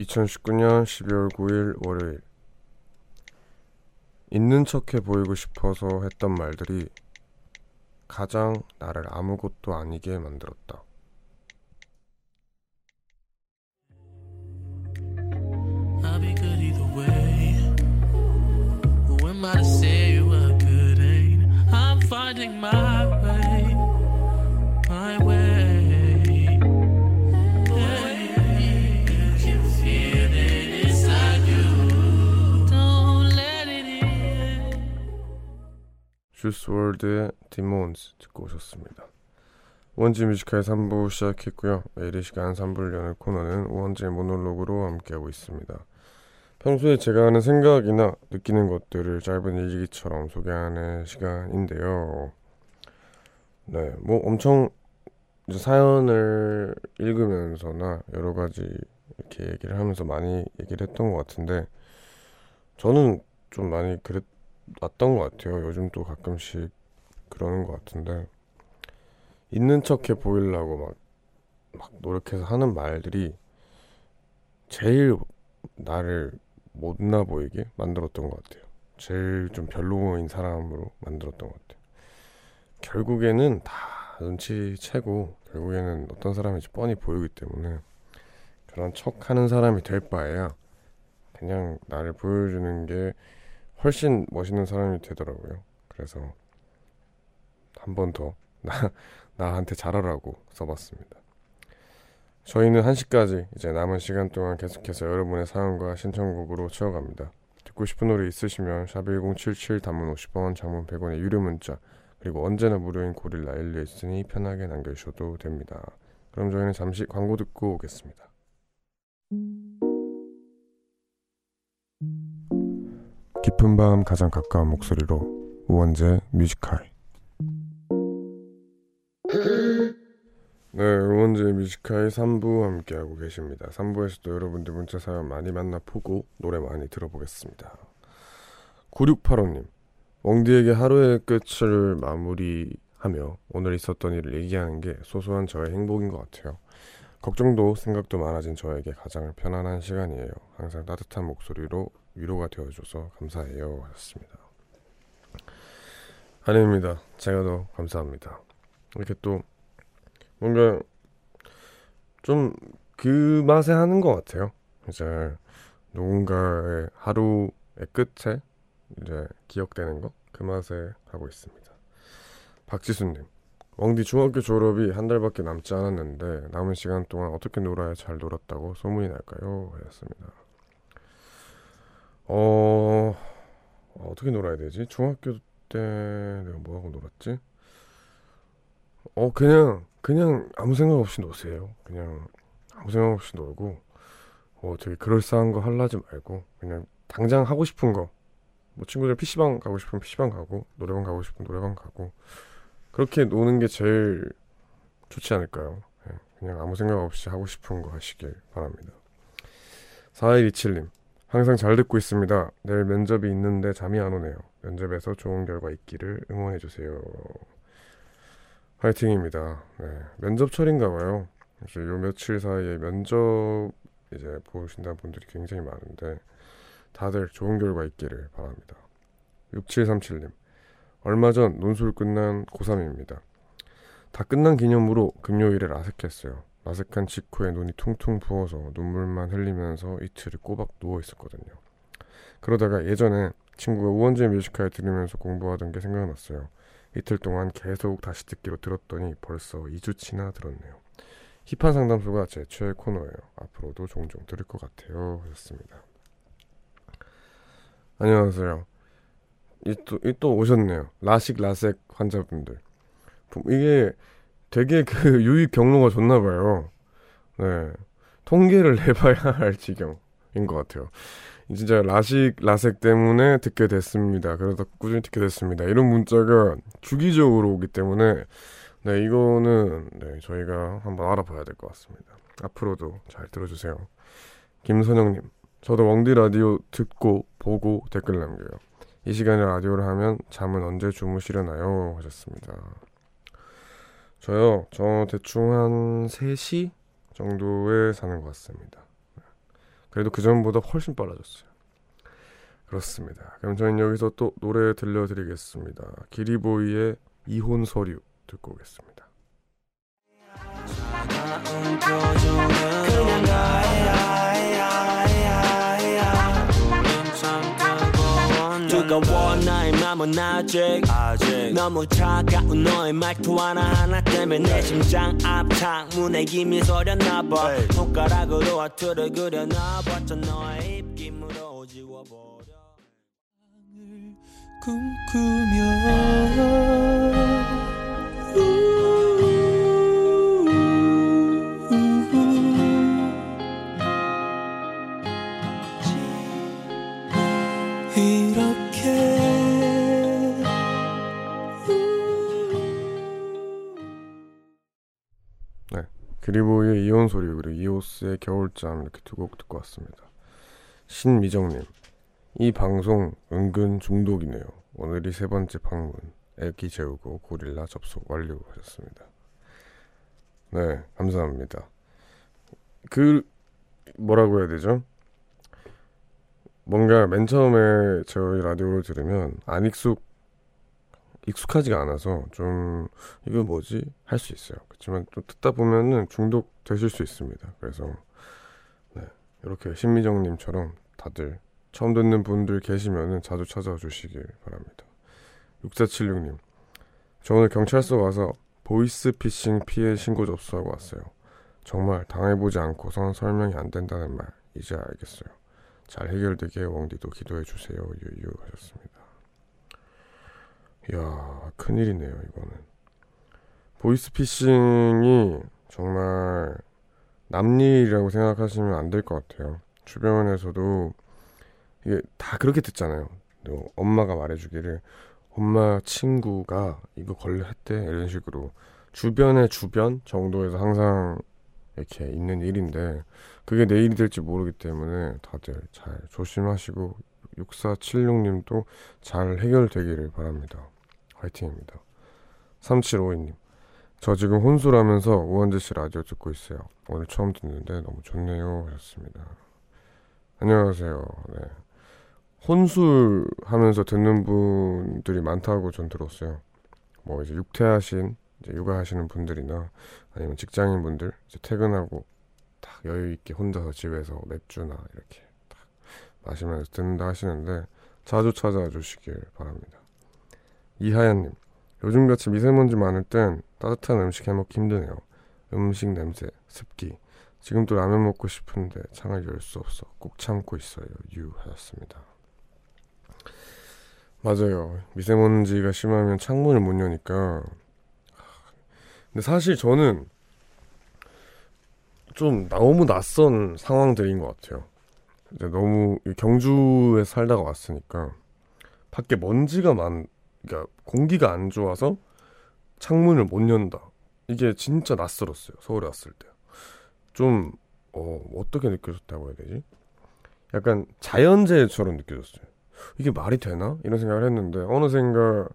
2019년 12월 9일 월요일. 있는 척해 보이고 싶어서 했던 말들이 가장 나를 아무것도 아니게 만들었다. Juice WRLD의 Demons 듣고 오셨습니다. 원재 Music High 3부 시작했고요. 매일 이 시간 3부를 여는 코너는 원재의 모놀로그로 함께하고 있습니다. 평소에 제가 하는 생각이나 느끼는 것들을 짧은 일기처럼 소개하는 시간인데요. 네, 뭐 엄청 사연을 읽으면서나 여러 가지 이렇게 얘기를 하면서 많이 얘기를 했던 것 같은데 저는 좀 많이 그랬 왔던 것 같아요. 요즘 또 가끔씩 그러는 것 같은데 있는 척해 보이려고 막, 막 노력해서 하는 말들이 제일 나를 못나 보이게 만들었던 것 같아요. 제일 좀 별로인 사람으로 만들었던 것 같아요. 결국에는 다 눈치채고 결국에는 어떤 사람인지 뻔히 보이기 때문에 그런 척하는 사람이 될 바에야 그냥 나를 보여주는 게 훨씬 멋있는 사람이 되더라고요. 그래서 한 번 더 나, 나한테 잘하라고 써봤습니다. 저희는 1시까지 이제 남은 시간 동안 계속해서 여러분의 사연과 신청곡으로 채워갑니다. 듣고 싶은 노래 있으시면 샵1077 단문 50원 장문 100원의 유료 문자 그리고 언제나 무료인 고릴라 1 있으니 편하게 남겨주셔도 됩니다. 그럼 저희는 잠시 광고 듣고 오겠습니다. 깊은 밤 가장 가까운 목소리로 우원재 Music High 네, 우원재 Music High 3부 함께하고 계십니다. 3부에서도 여러분들 문자 사연 많이 만나보고 노래 많이 들어보겠습니다. 9685님, 웡디에게 하루의 끝을 마무리하며 오늘 있었던 일을 얘기하는 게 소소한 저의 행복인 것 같아요. 걱정도 생각도 많아진 저에게 가장 편안한 시간이에요. 항상 따뜻한 목소리로 위로가 되어줘서 감사해요. 하셨습니다. 아닙니다. 제가 더 감사합니다. 이렇게 또 뭔가 좀 그 맛에 하는 것 같아요. 이제 누군가의 하루의 끝에 이제 기억되는 거 그 맛에 하고 있습니다. 박지수님, 왕디 중학교 졸업이 한 달밖에 남지 않았는데 남은 시간 동안 어떻게 놀아야 잘 놀았다고 소문이 날까요? 하였습니다. 어 어떻게 놀아야 되지? 중학교 때 내가 뭐 하고 놀았지? 어 그냥 그냥 아무 생각 없이 노세요. 그냥 아무 생각 없이 놀고 어 되게 그럴싸한 거 하려지 말고 그냥 당장 하고 싶은 거 뭐 친구들 PC방 가고 싶으면 PC방 가고 노래방 가고 싶으면 노래방 가고 그렇게 노는 게 제일 좋지 않을까요? 예, 그냥 아무 생각 없이 하고 싶은 거 하시길 바랍니다. 4127님 항상 잘 듣고 있습니다. 내일 면접이 있는데 잠이 안 오네요. 면접에서 좋은 결과 있기를 응원해 주세요. 화이팅입니다. 네, 면접철인가 봐요. 그래서 요 며칠 사이에 면접 이제 보신다는 분들이 굉장히 많은데 다들 좋은 결과 있기를 바랍니다. 6737님 얼마 전 논술 끝난 고3입니다. 다 끝난 기념으로 금요일에 라섹했어요. 라섹한 직후에 눈이 퉁퉁 부어서 눈물만 흘리면서 이틀을 꼬박 누워 있었거든요. 그러다가 예전에 친구가 우원재 뮤지컬 들으면서 공부하던 게 생각났어요. 이틀 동안 계속 다시 듣기로 들었더니 벌써 2주치나 들었네요. 힙한 상담소가 제 최애 코너예요. 앞으로도 종종 들을 것 같아요. 하셨습니다. 안녕하세요. 이 또, 이 또 오셨네요. 라식 라섹 환자분들. 이게 되게 그 유입 경로가 좋나 봐요. 네. 통계를 내봐야 할 지경인 것 같아요. 진짜 라식 라섹 때문에 듣게 됐습니다. 그러다 꾸준히 듣게 됐습니다. 이런 문자가 주기적으로 오기 때문에 네 이거는 네 저희가 한번 알아봐야 될 것 같습니다. 앞으로도 잘 들어주세요. 김선영님, 저도 웡디 라디오 듣고 보고 댓글 남겨요. 이 시간에 라디오를 하면 잠은 언제 주무시려나요? 하셨습니다. 저요, 저 대충 한 3시 정도에 사는 것 같습니다. 그래도 그 전보다 훨씬 빨라졌어요. 그렇습니다. 그럼 저희는 여기서 또 노래 들려드리겠습니다. 기리보이의 이혼 서류 듣고 오겠습니다. 뜨거워 나의 맘은 아직 너무 차가운 너의 말투 하나하나 때문에 내 심장 앞 창문에 이미 서렸나봐. 손가락으로 하트를 그려놔봐 저 너의 입김으로 지워버려 그리보이의 이혼 소리 그리고 이오스의 겨울잠 이렇게 두 곡 듣고 왔습니다. 신미정님 이 방송 은근 중독이네요. 오늘이 세 번째 방문 애기 재우고 고릴라 접속 완료 하셨습니다. 네 감사합니다. 그 뭐라고 해야 되죠? 뭔가 맨 처음에 저희 라디오를 들으면 안 익숙 익숙하지가 않아서 좀 이거 뭐지 할 수 있어요. 그렇지만 또 듣다 보면은 중독 되실 수 있습니다. 그래서 네, 이렇게 신미정님처럼 다들 처음 듣는 분들 계시면은 자주 찾아와 주시길 바랍니다. 6476님. 저 오늘 경찰서 와서 보이스피싱 피해 신고 접수하고 왔어요. 정말 당해보지 않고선 설명이 안 된다는 말 이제 알겠어요. 잘 해결되게 웡디도 기도해 주세요. 유유 하셨습니다. 이야 큰일이네요 이거는. 보이스피싱이 정말 남일이라고 생각하시면 안 될 것 같아요. 주변에서도 이게 다 그렇게 듣잖아요. 또 엄마가 말해주기를 엄마 친구가 이거 걸려 했대 이런 식으로 주변의 주변 정도에서 항상 이렇게 있는 일인데 그게 내일이 될지 모르기 때문에 다들 잘 조심하시고 6476님도 잘 해결되기를 바랍니다. 화이팅입니다. 3752님 저 지금 혼술하면서 우원재 씨 라디오 듣고 있어요. 오늘 처음 듣는데 너무 좋네요 하셨습니다. 안녕하세요. 네. 혼술 하면서 듣는 분들이 많다고 전 들었어요. 뭐 이제 육퇴하신 이제 육아하시는 분들이나 아니면 직장인 분들 이제 퇴근하고 딱 여유 있게 혼자서 집에서 맥주나 이렇게 딱 마시면서 듣는다 하시는데 자주 찾아와 주시길 바랍니다. 이하연님 요즘같이 미세먼지 많을 땐 따뜻한 음식 해먹기 힘드네요. 음식 냄새, 습기. 지금도 라면 먹고 싶은데 창을 열 수 없어. 꼭 참고 있어요. 유 하셨습니다. 맞아요. 미세먼지가 심하면 창문을 못 여니까. 근데 사실 저는 좀 너무 낯선 상황들인 것 같아요. 이제 너무 이 경주에 살다가 왔으니까 밖에 먼지가 많, 그러니까 공기가 안 좋아서 창문을 못 연다. 이게 진짜 낯설었어요. 서울에 왔을 때. 좀 어, 어떻게 느껴졌다고 해야 되지? 약간 자연재해처럼 느껴졌어요. 이게 말이 되나? 이런 생각을 했는데 어느샌가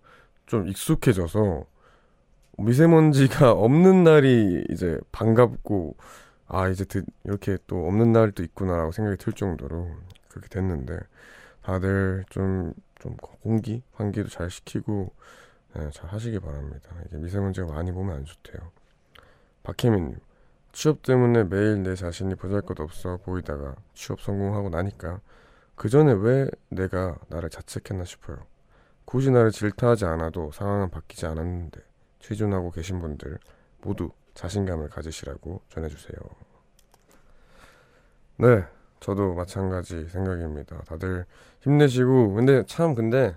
좀 익숙해져서 미세먼지가 없는 날이 이제 반갑고 아 이제 드, 이렇게 또 없는 날도 있구나라고 생각이 들 정도로 그렇게 됐는데 다들 좀 좀 공기 환기도 잘 시키고 네, 잘 하시기 바랍니다. 이게 미세먼지가 많이 보면 안 좋대요. 박혜민님 취업 때문에 매일 내 자신이 보잘것 없어 보이다가 취업 성공하고 나니까 그 전에 왜 내가 나를 자책했나 싶어요. 굳이 나를 질타하지 않아도 상황은 바뀌지 않았는데 취준하고 계신 분들 모두 자신감을 가지시라고 전해주세요. 네, 저도 마찬가지 생각입니다. 다들 힘내시고 근데 참 근데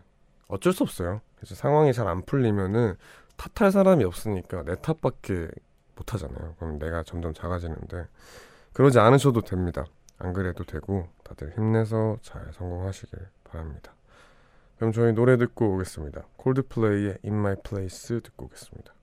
어쩔 수 없어요. 이제 상황이 잘 안 풀리면은 탓할 사람이 없으니까 내 탓밖에 못 하잖아요. 그럼 내가 점점 작아지는데 그러지 않으셔도 됩니다. 안 그래도 되고 다들 힘내서 잘 성공하시길 바랍니다. 그럼 저희 노래 듣고 오겠습니다. 콜드플레이의 In My Place 듣고 오겠습니다.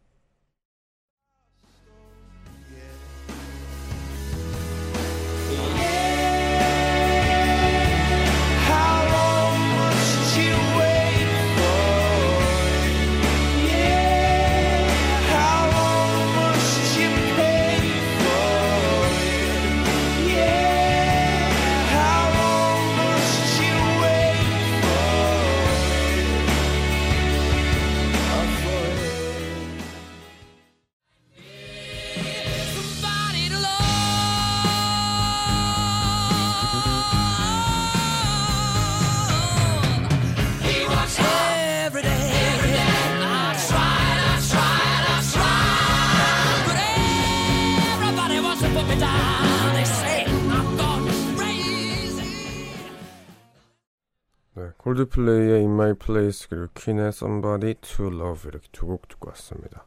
콜드플레이의 In My Place 그리고 퀸의 Somebody to Love 이렇게 두 곡 듣고 왔습니다.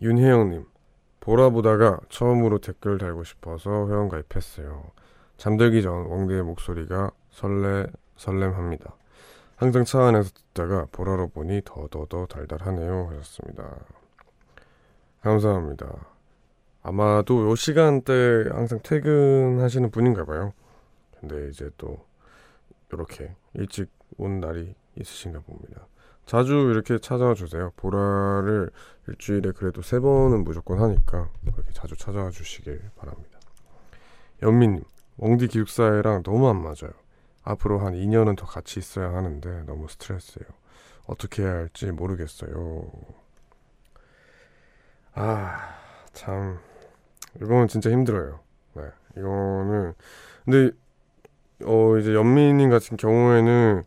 윤혜영님 보라 보다가 처음으로 댓글 달고 싶어서 회원 가입했어요. 잠들기 전 왕대의 목소리가 설레 설렘합니다. 항상 차 안에서 듣다가 보라로 보니 더더더 달달하네요 하셨습니다. 감사합니다. 아마도 요 시간대 항상 퇴근하시는 분인가 봐요. 근데 이제 또 이렇게 일찍 온 날이 있으신가 봅니다. 자주 이렇게 찾아와 주세요. 보라를 일주일에 그래도 세 번은 무조건 하니까 그렇게 자주 찾아와 주시길 바랍니다. 연민님, 웡디 기숙사애랑 너무 안 맞아요. 앞으로 한 2년은 더 같이 있어야 하는데 너무 스트레스예요. 어떻게 해야 할지 모르겠어요. 아, 참 이거는 진짜 힘들어요. 네, 이거는 근데 어 이제 연민님 같은 경우에는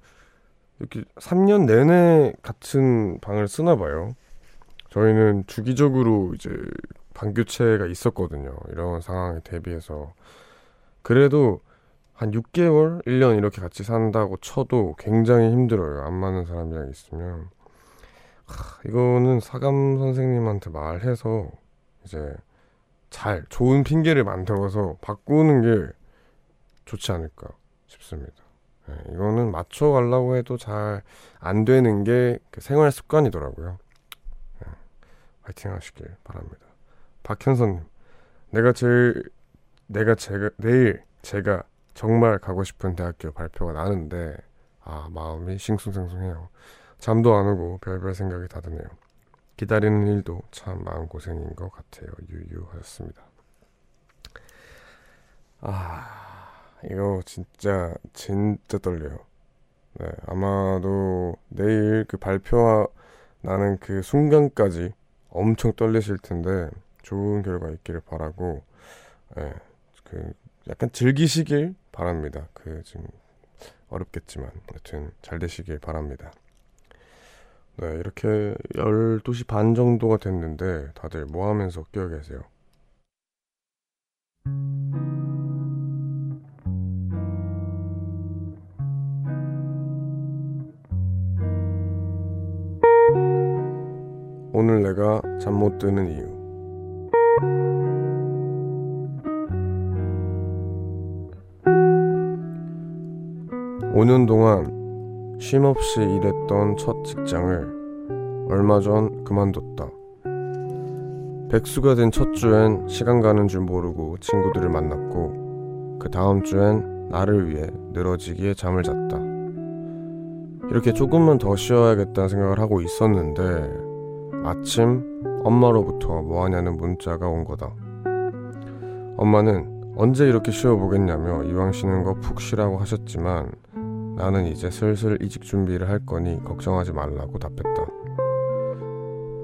이렇게 3년 내내 같은 방을 쓰나 봐요. 저희는 주기적으로 이제 방 교체가 있었거든요. 이런 상황에 대비해서 그래도 한 6개월, 1년 이렇게 같이 산다고 쳐도 굉장히 힘들어요. 안 맞는 사람이랑 있으면. 하, 이거는 사감 선생님한테 말해서 이제 잘 좋은 핑계를 만들어서 바꾸는 게 좋지 않을까 싶습니다. 네, 이거는 맞춰가려고 해도 잘 안 되는 게 그 생활 습관이더라고요. 네, 화이팅 하시길 바랍니다. 박현선님, 내가 제일 내가 제가 내일 제가 정말 가고 싶은 대학교 발표가 나는데 아 마음이 싱숭생숭해요. 잠도 안 오고 별별 생각이 다 드네요. 기다리는 일도 참 마음고생인 것 같아요. 유유하셨습니다. 아, 이거 진짜, 진짜 떨려요. 네, 아마도 내일 그 발표 나는 그 순간까지 엄청 떨리실 텐데, 좋은 결과 있기를 바라고, 네, 그, 약간 즐기시길 바랍니다. 그, 지금, 어렵겠지만, 여튼, 잘 되시길 바랍니다. 네, 이렇게 12시 반 정도가 됐는데 다들 뭐 하면서 끼어 계세요? 오늘 내가 잠 못 드는 이유. 오년 동안 쉼 없이 일했던 첫 직장을 얼마 전 그만뒀다. 백수가 된 첫 주엔 시간 가는 줄 모르고 친구들을 만났고 그 다음 주엔 나를 위해 늘어지기에 잠을 잤다. 이렇게 조금만 더 쉬어야겠다는 생각을 하고 있었는데 아침 엄마로부터 뭐하냐는 문자가 온 거다. 엄마는 언제 이렇게 쉬어보겠냐며 이왕 쉬는 거 푹 쉬라고 하셨지만 나는 이제 슬슬 이직 준비를 할 거니 걱정하지 말라고 답했다.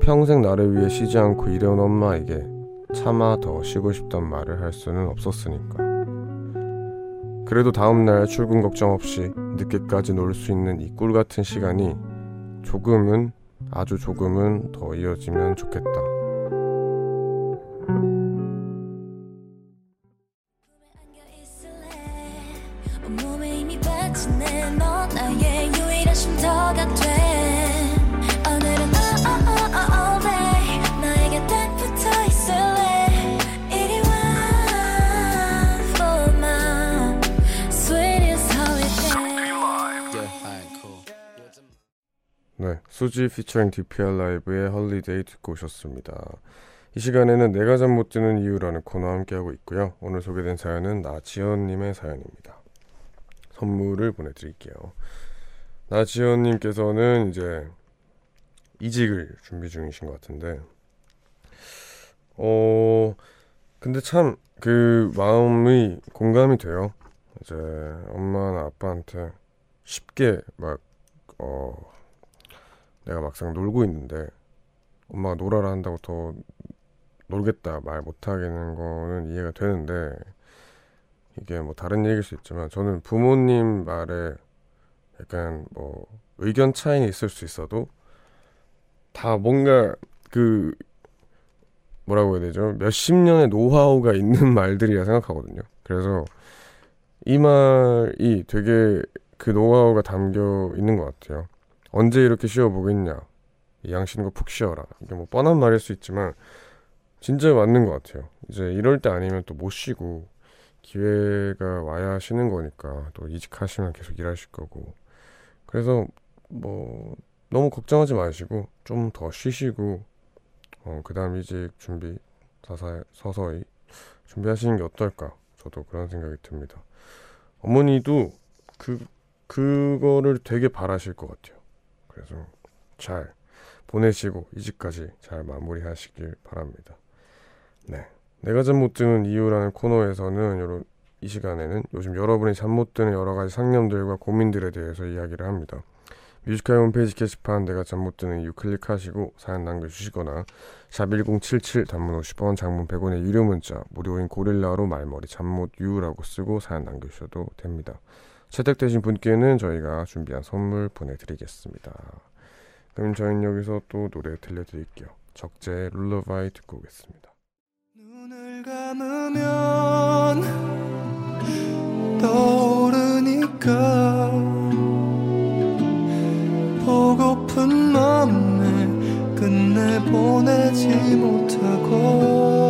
평생 나를 위해 쉬지 않고 일해온 엄마에게 차마 더 쉬고 싶단 말을 할 수는 없었으니까. 그래도 다음날 출근 걱정 없이 늦게까지 놀 수 있는 이 꿀 같은 시간이 조금은, 아주 조금은 더 이어지면 좋겠다. 네, 수지 피처링 DPR 라이브의 헐리데이 듣고 오셨습니다. 이 시간에는 내가 잠 못 드는 이유라는 코너 함께하고 있고요. 오늘 소개된 사연은 나지연님의 사연입니다. 선물을 보내드릴게요. 나지연님께서는 이제 이직을 준비 중이신 것 같은데, 어, 근데 참 그 마음이 공감이 돼요. 이제 엄마나 아빠한테 쉽게 막, 어, 내가 막상 놀고 있는데 엄마가 놀아라 한다고 더 놀겠다 말 못하겠는 거는 이해가 되는데 이게 뭐 다른 얘기일 수 있지만 저는 부모님 말에 약간 뭐 의견 차이는 있을 수 있어도 다 뭔가 그 뭐라고 해야 되죠? 몇십 년의 노하우가 있는 말들이라 생각하거든요. 그래서 이 말이 되게 그 노하우가 담겨 있는 것 같아요 언제 이렇게 쉬어보겠냐. 양 쉬는 거푹 쉬어라. 이게 뭐 뻔한 말일 수 있지만 진짜 맞는 것 같아요. 이제 이럴 때 아니면 또 못 쉬고 기회가 와야 쉬는 거니까 또 이직하시면 계속 일하실 거고 그래서 뭐 너무 걱정하지 마시고 좀 더 쉬시고 어, 그다음 이직 준비 서서히, 서서히 준비하시는 게 어떨까 저도 그런 생각이 듭니다. 어머니도 그 그거를 되게 바라실 것 같아요. 그래서 잘 보내시고 이직까지 잘 마무리하시길 바랍니다. 네. 내가 잠 못 드는 이유라는 코너에서는 여러, 이 시간에는 요즘 여러분이 잠 못 드는 여러 가지 상념들과 고민들에 대해서 이야기를 합니다. 뮤지컬 홈페이지 게시판 내가 잠 못 드는 이유 클릭하시고 사연 남겨주시거나 샵 1077 단문 50원 장문 100원의 유료 문자 무료인 고릴라로 말머리 잠 못 유라고 쓰고 사연 남겨주셔도 됩니다. 채택되신 분께는 저희가 준비한 선물 보내드리겠습니다. 그럼 저희는 여기서 또 노래 들려드릴게요. 적재의 룰러바이 듣고 오겠습니다. 눈을 감으면 떠오르니까 보고픈 맘에 끝내 보내지 못하고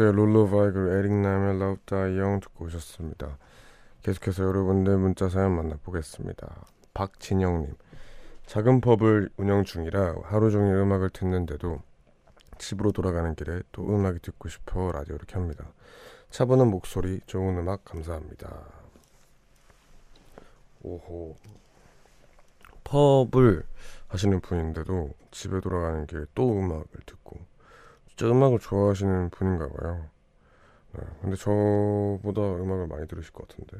네, 적재 롤러바이 그리고 에릭남의 다이영 듣고 오셨습니다. 계속해서 여러분들 문자 사연 만나보겠습니다. 박진영님 작은 펍을 운영 중이라 하루 종일 음악을 듣는데도 집으로 돌아가는 길에 또 음악이 듣고 싶어 라디오를 켭니다. 차분한 목소리, 좋은 음악 감사합니다. 오호 펍을 하시는 분인데도 집에 돌아가는 길에 또 음악을 듣고 진짜 음악을 좋아하시는 분인가 봐요. 네, 근데 저보다 음악을 많이 들으실 것 같은데.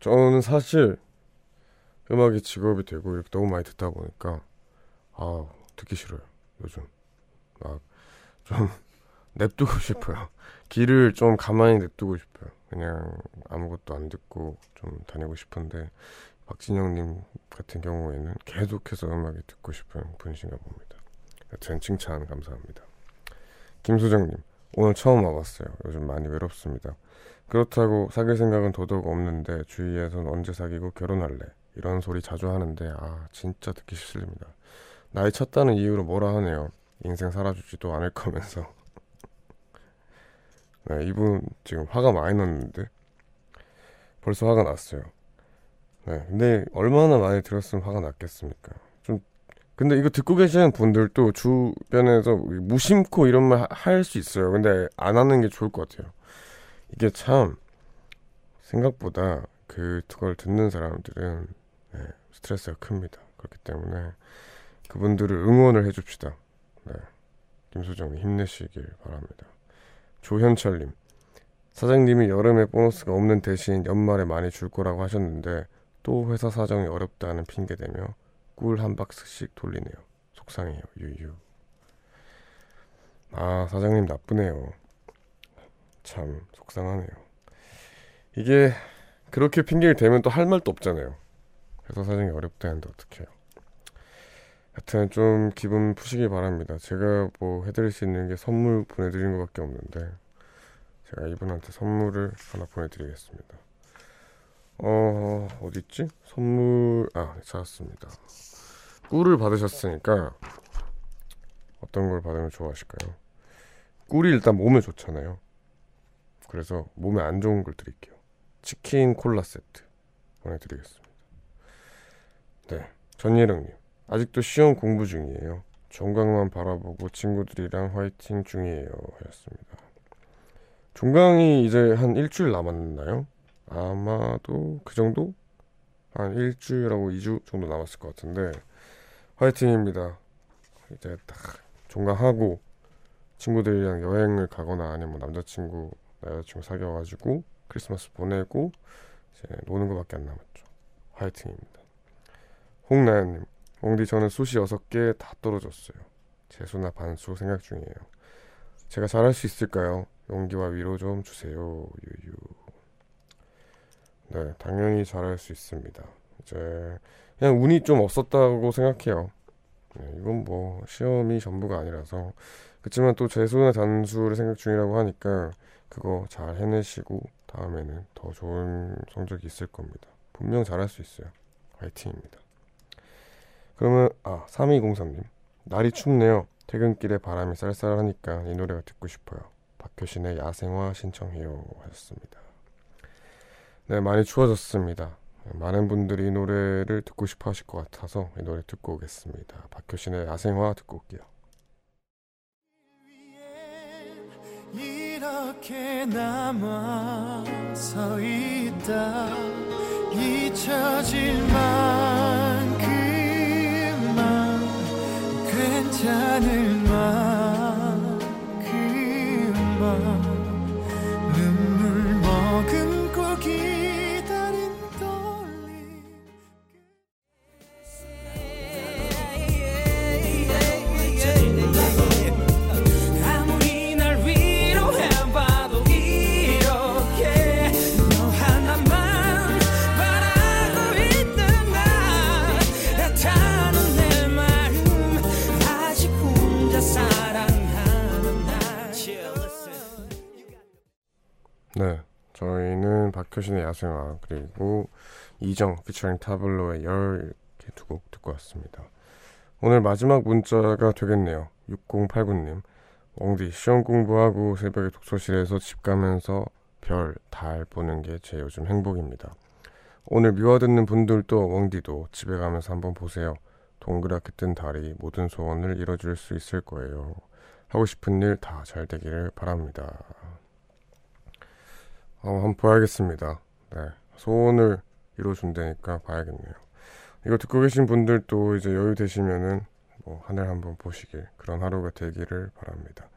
저는 사실 음악이 직업이 되고 이렇게 너무 많이 듣다 보니까 아 듣기 싫어요. 요즘 막 좀 냅두고 싶어요. 길을 좀 가만히 냅두고 싶어요. 그냥 아무것도 안 듣고 좀 다니고 싶은데 박진영님 같은 경우에는 계속해서 음악이 듣고 싶은 분이신가 봅니다. 여튼 칭찬 감사합니다. 김수정님, 오늘 처음 와봤어요. 요즘 많이 외롭습니다. 그렇다고 사귈 생각은 더더욱 없는데 주위에선 언제 사귀고 결혼할래? 이런 소리 자주 하는데 아 진짜 듣기 싫습니다. 나이 찼다는 이유로 뭐라 하네요. 인생 살아주지도 않을 거면서. 네, 이분 지금 화가 많이 났는데 벌써 화가 났어요. 네, 근데 얼마나 많이 들었으면 화가 났겠습니까? 좀 근데 이거 듣고 계시는 분들도 주변에서 무심코 이런 말 할 수 있어요. 근데 안 하는 게 좋을 것 같아요. 이게 참 생각보다 그걸 듣는 사람들은 네, 스트레스가 큽니다. 그렇기 때문에 그분들을 응원을 해줍시다. 네, 김소정님 힘내시길 바랍니다. 조현철님 사장님이 여름에 보너스가 없는 대신 연말에 많이 줄 거라고 하셨는데 또 회사 사정이 어렵다는 핑계 대며 꿀 한 박스씩 돌리네요. 속상해요. 유유. 아 사장님 나쁘네요. 참 속상하네요. 이게 그렇게 핑계를 대면 또 할 말도 없잖아요. 회사 사정이 어렵다 했는데 어떡해요. 하여튼 좀 기분 푸시기 바랍니다. 제가 뭐 해드릴 수 있는 게 선물 보내드리는 것밖에 없는데 제가 이분한테 선물을 하나 보내드리겠습니다. 어 어딨지? 선물 아 네, 찾았습니다. 꿀을 받으셨으니까 어떤 걸 받으면 좋아하실까요? 꿀이 일단 몸에 좋잖아요. 그래서 몸에 안 좋은 걸 드릴게요. 치킨 콜라 세트 보내드리겠습니다. 네, 전예령님 아직도 시험 공부 중이에요. 종강만 바라보고 친구들이랑 화이팅 중이에요. 하였습니다. 종강이 이제 한 일주일 남았나요? 아마도 그 정도? 한 일주일하고 2주 정도 남았을 것 같은데 화이팅입니다. 이제 딱 종강하고 친구들이랑 여행을 가거나 아니면 뭐 남자친구, 여자친구 사귀어가지고 크리스마스 보내고 이제 노는 것밖에 안 남았죠. 화이팅입니다. 홍나연님, 옹디 저는 수시 6개 다 떨어졌어요. 재수나 반수 생각 중이에요. 제가 잘할 수 있을까요? 용기와 위로 좀 주세요. 유유. 네, 당연히 잘할 수 있습니다. 이제 그냥 운이 좀 없었다고 생각해요. 네, 이건 뭐 시험이 전부가 아니라서 그렇지만 또 재수나 단수를 생각 중이라고 하니까 그거 잘 해내시고 다음에는 더 좋은 성적이 있을 겁니다. 분명 잘할 수 있어요. 화이팅입니다. 그러면 아 3203님 날이 춥네요. 퇴근길에 바람이 쌀쌀하니까 이 노래가 듣고 싶어요. 박효신의 야생화 신청해요 하셨습니다. 네 많이 추워졌습니다. 많은 분들이 이 노래를 듣고 싶어 하실 것 같아서 이 노래 듣고 오겠습니다. 박효신의 야생화 듣고 올게요. 이렇게 남아 서 있다 잊혀질 만큼만 괜찮을 만큼만 박효신의 야생화 그리고 이정 피처링 타블로의 열 이렇게 두 곡 듣고 왔습니다. 오늘 마지막 문자가 되겠네요. 6089님 웡디 시험 공부하고 새벽에 독서실에서 집 가면서 별, 달 보는 게 제 요즘 행복입니다. 오늘 미화 듣는 분들도 웡디도 집에 가면서 한번 보세요. 동그랗게 뜬 달이 모든 소원을 이뤄줄 수 있을 거예요. 하고 싶은 일 다 잘 되기를 바랍니다. 어, 한번 봐야겠습니다. 네. 소원을 이뤄준다니까 봐야겠네요. 이거 듣고 계신 분들도 이제 여유 되시면은 뭐 하늘 한번 보시길 그런 하루가 되기를 바랍니다.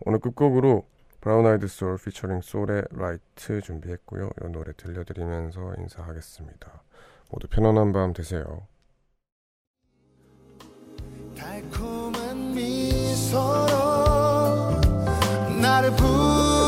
오늘 끝곡으로 브라운 아이드 소울 featuring SOLE의 Right 준비했고요. 이 노래 들려드리면서 인사하겠습니다. 모두 편안한 밤 되세요. 달콤한 미소로 나를 부